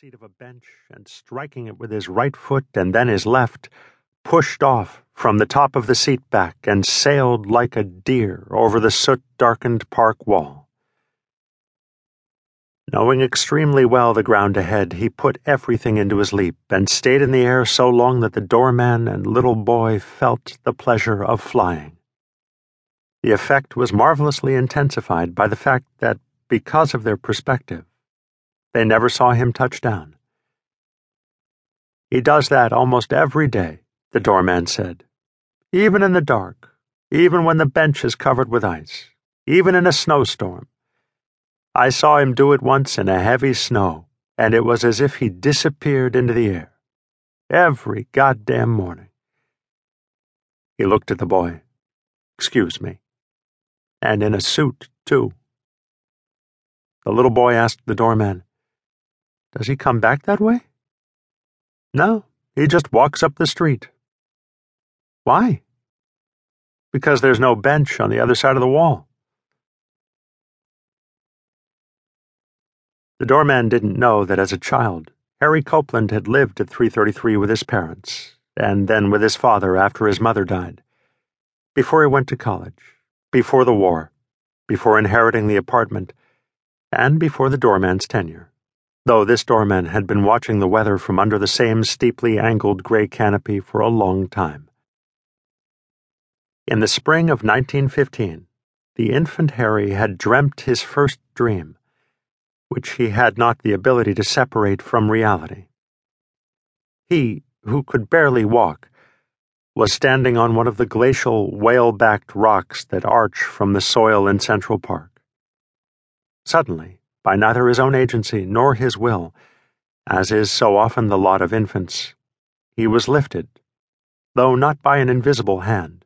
seat of a bench and striking it with his right foot and then his left, pushed off from the top of the seat back and sailed like a deer over the soot darkened park wall. Knowing extremely well the ground ahead, he put everything into his leap and stayed in the air so long that the doorman and little boy felt the pleasure of flying. The effect was marvelously intensified by the fact that, because of their perspective, they never saw him touch down. He does that almost every day, the doorman said. Even in the dark, even when the bench is covered with ice, even in a snowstorm. I saw him do it once in a heavy snow, and it was as if he disappeared into the air. Every goddamn morning. He looked at the boy. Excuse me. And in a suit, too. The little boy asked the doorman, does he come back that way? No, he just walks up the street. Why? Because there's no bench on the other side of the wall. The doorman didn't know that as a child, Harry Copeland had lived at 333 with his parents, and then with his father after his mother died. Before he went to college, before the war, before inheriting the apartment, and before the doorman's tenure though this doorman had been watching the weather from under the same steeply angled gray canopy for a long time. In the spring of 1915, the infant Harry had dreamt his first dream, which he had not the ability to separate from reality. He, who could barely walk, was standing on one of the glacial, whale backed rocks that arch from the soil in Central Park. Suddenly, by neither his own agency nor his will, as is so often the lot of infants, he was lifted, though not by an invisible hand,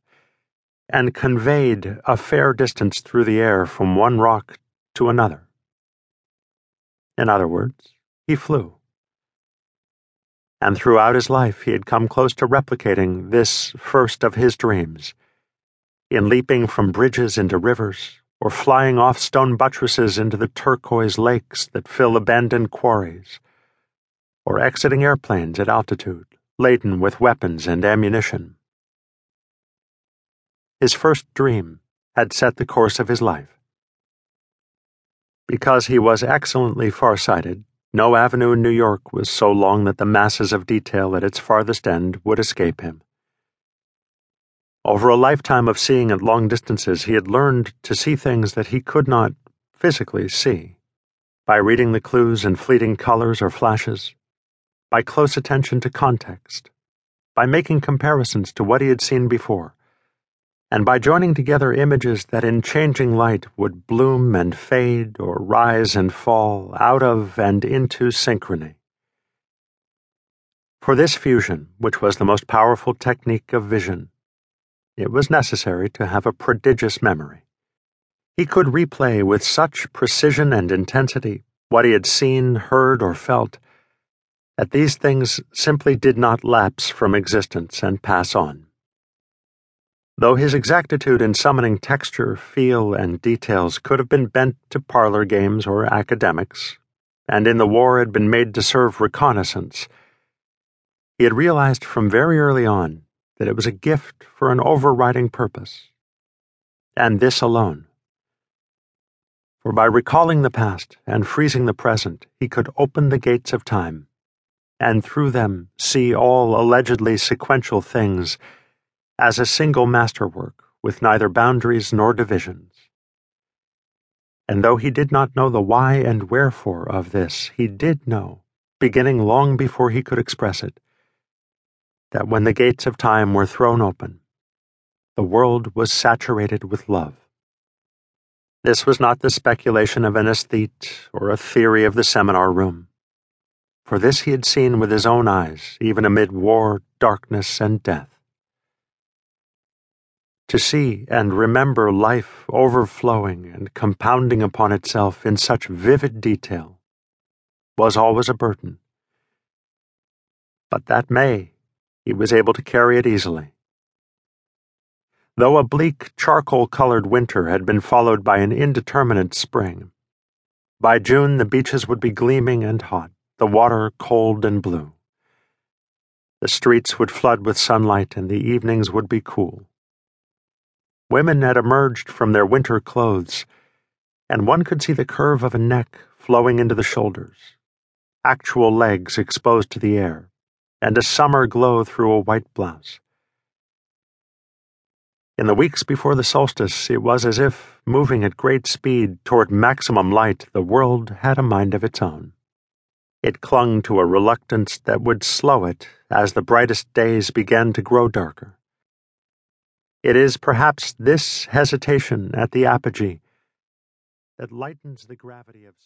and conveyed a fair distance through the air from one rock to another. In other words, he flew. And throughout his life, he had come close to replicating this first of his dreams in leaping from bridges into rivers, or flying off stone buttresses into the turquoise lakes that fill abandoned quarries, or exiting airplanes at altitude, laden with weapons and ammunition. His first dream had set the course of his life. Because he was excellently farsighted, no avenue in New York was so long that the masses of detail at its farthest end would escape him. Over a lifetime of seeing at long distances, he had learned to see things that he could not physically see. By reading the clues in fleeting colors or flashes, by close attention to context, by making comparisons to what he had seen before, and by joining together images that in changing light would bloom and fade or rise and fall out of and into synchrony. For this fusion, which was the most powerful technique of vision, it was necessary to have a prodigious memory. He could replay with such precision and intensity what he had seen, heard, or felt that these things simply did not lapse from existence and pass on. Though his exactitude in summoning texture, feel, and details could have been bent to parlor games or academics, and in the war had been made to serve reconnaissance, he had realized from very early on that it was a gift for an overriding purpose. And this alone. For by recalling the past and freezing the present, he could open the gates of time, and through them see all allegedly sequential things as a single masterwork with neither boundaries nor divisions. And though he did not know the why and wherefore of this, he did know, beginning long before he could express it, that when the gates of time were thrown open, the world was saturated with love. This was not the speculation of an aesthete or a theory of the seminar room. For this he had seen with his own eyes, even amid war, darkness, and death. To see and remember life overflowing and compounding upon itself in such vivid detail was always a burden. But that may he was able to carry it easily. Though a bleak, charcoal colored winter had been followed by an indeterminate spring, by June the beaches would be gleaming and hot, the water cold and blue. The streets would flood with sunlight and the evenings would be cool. Women had emerged from their winter clothes, and one could see the curve of a neck flowing into the shoulders, actual legs exposed to the air, and a summer glow through a white blouse. In the weeks before the solstice, it was as if, moving at great speed toward maximum light, the world had a mind of its own. It clung to a reluctance that would slow it as the brightest days began to grow darker. It is perhaps this hesitation at the apogee that lightens the gravity of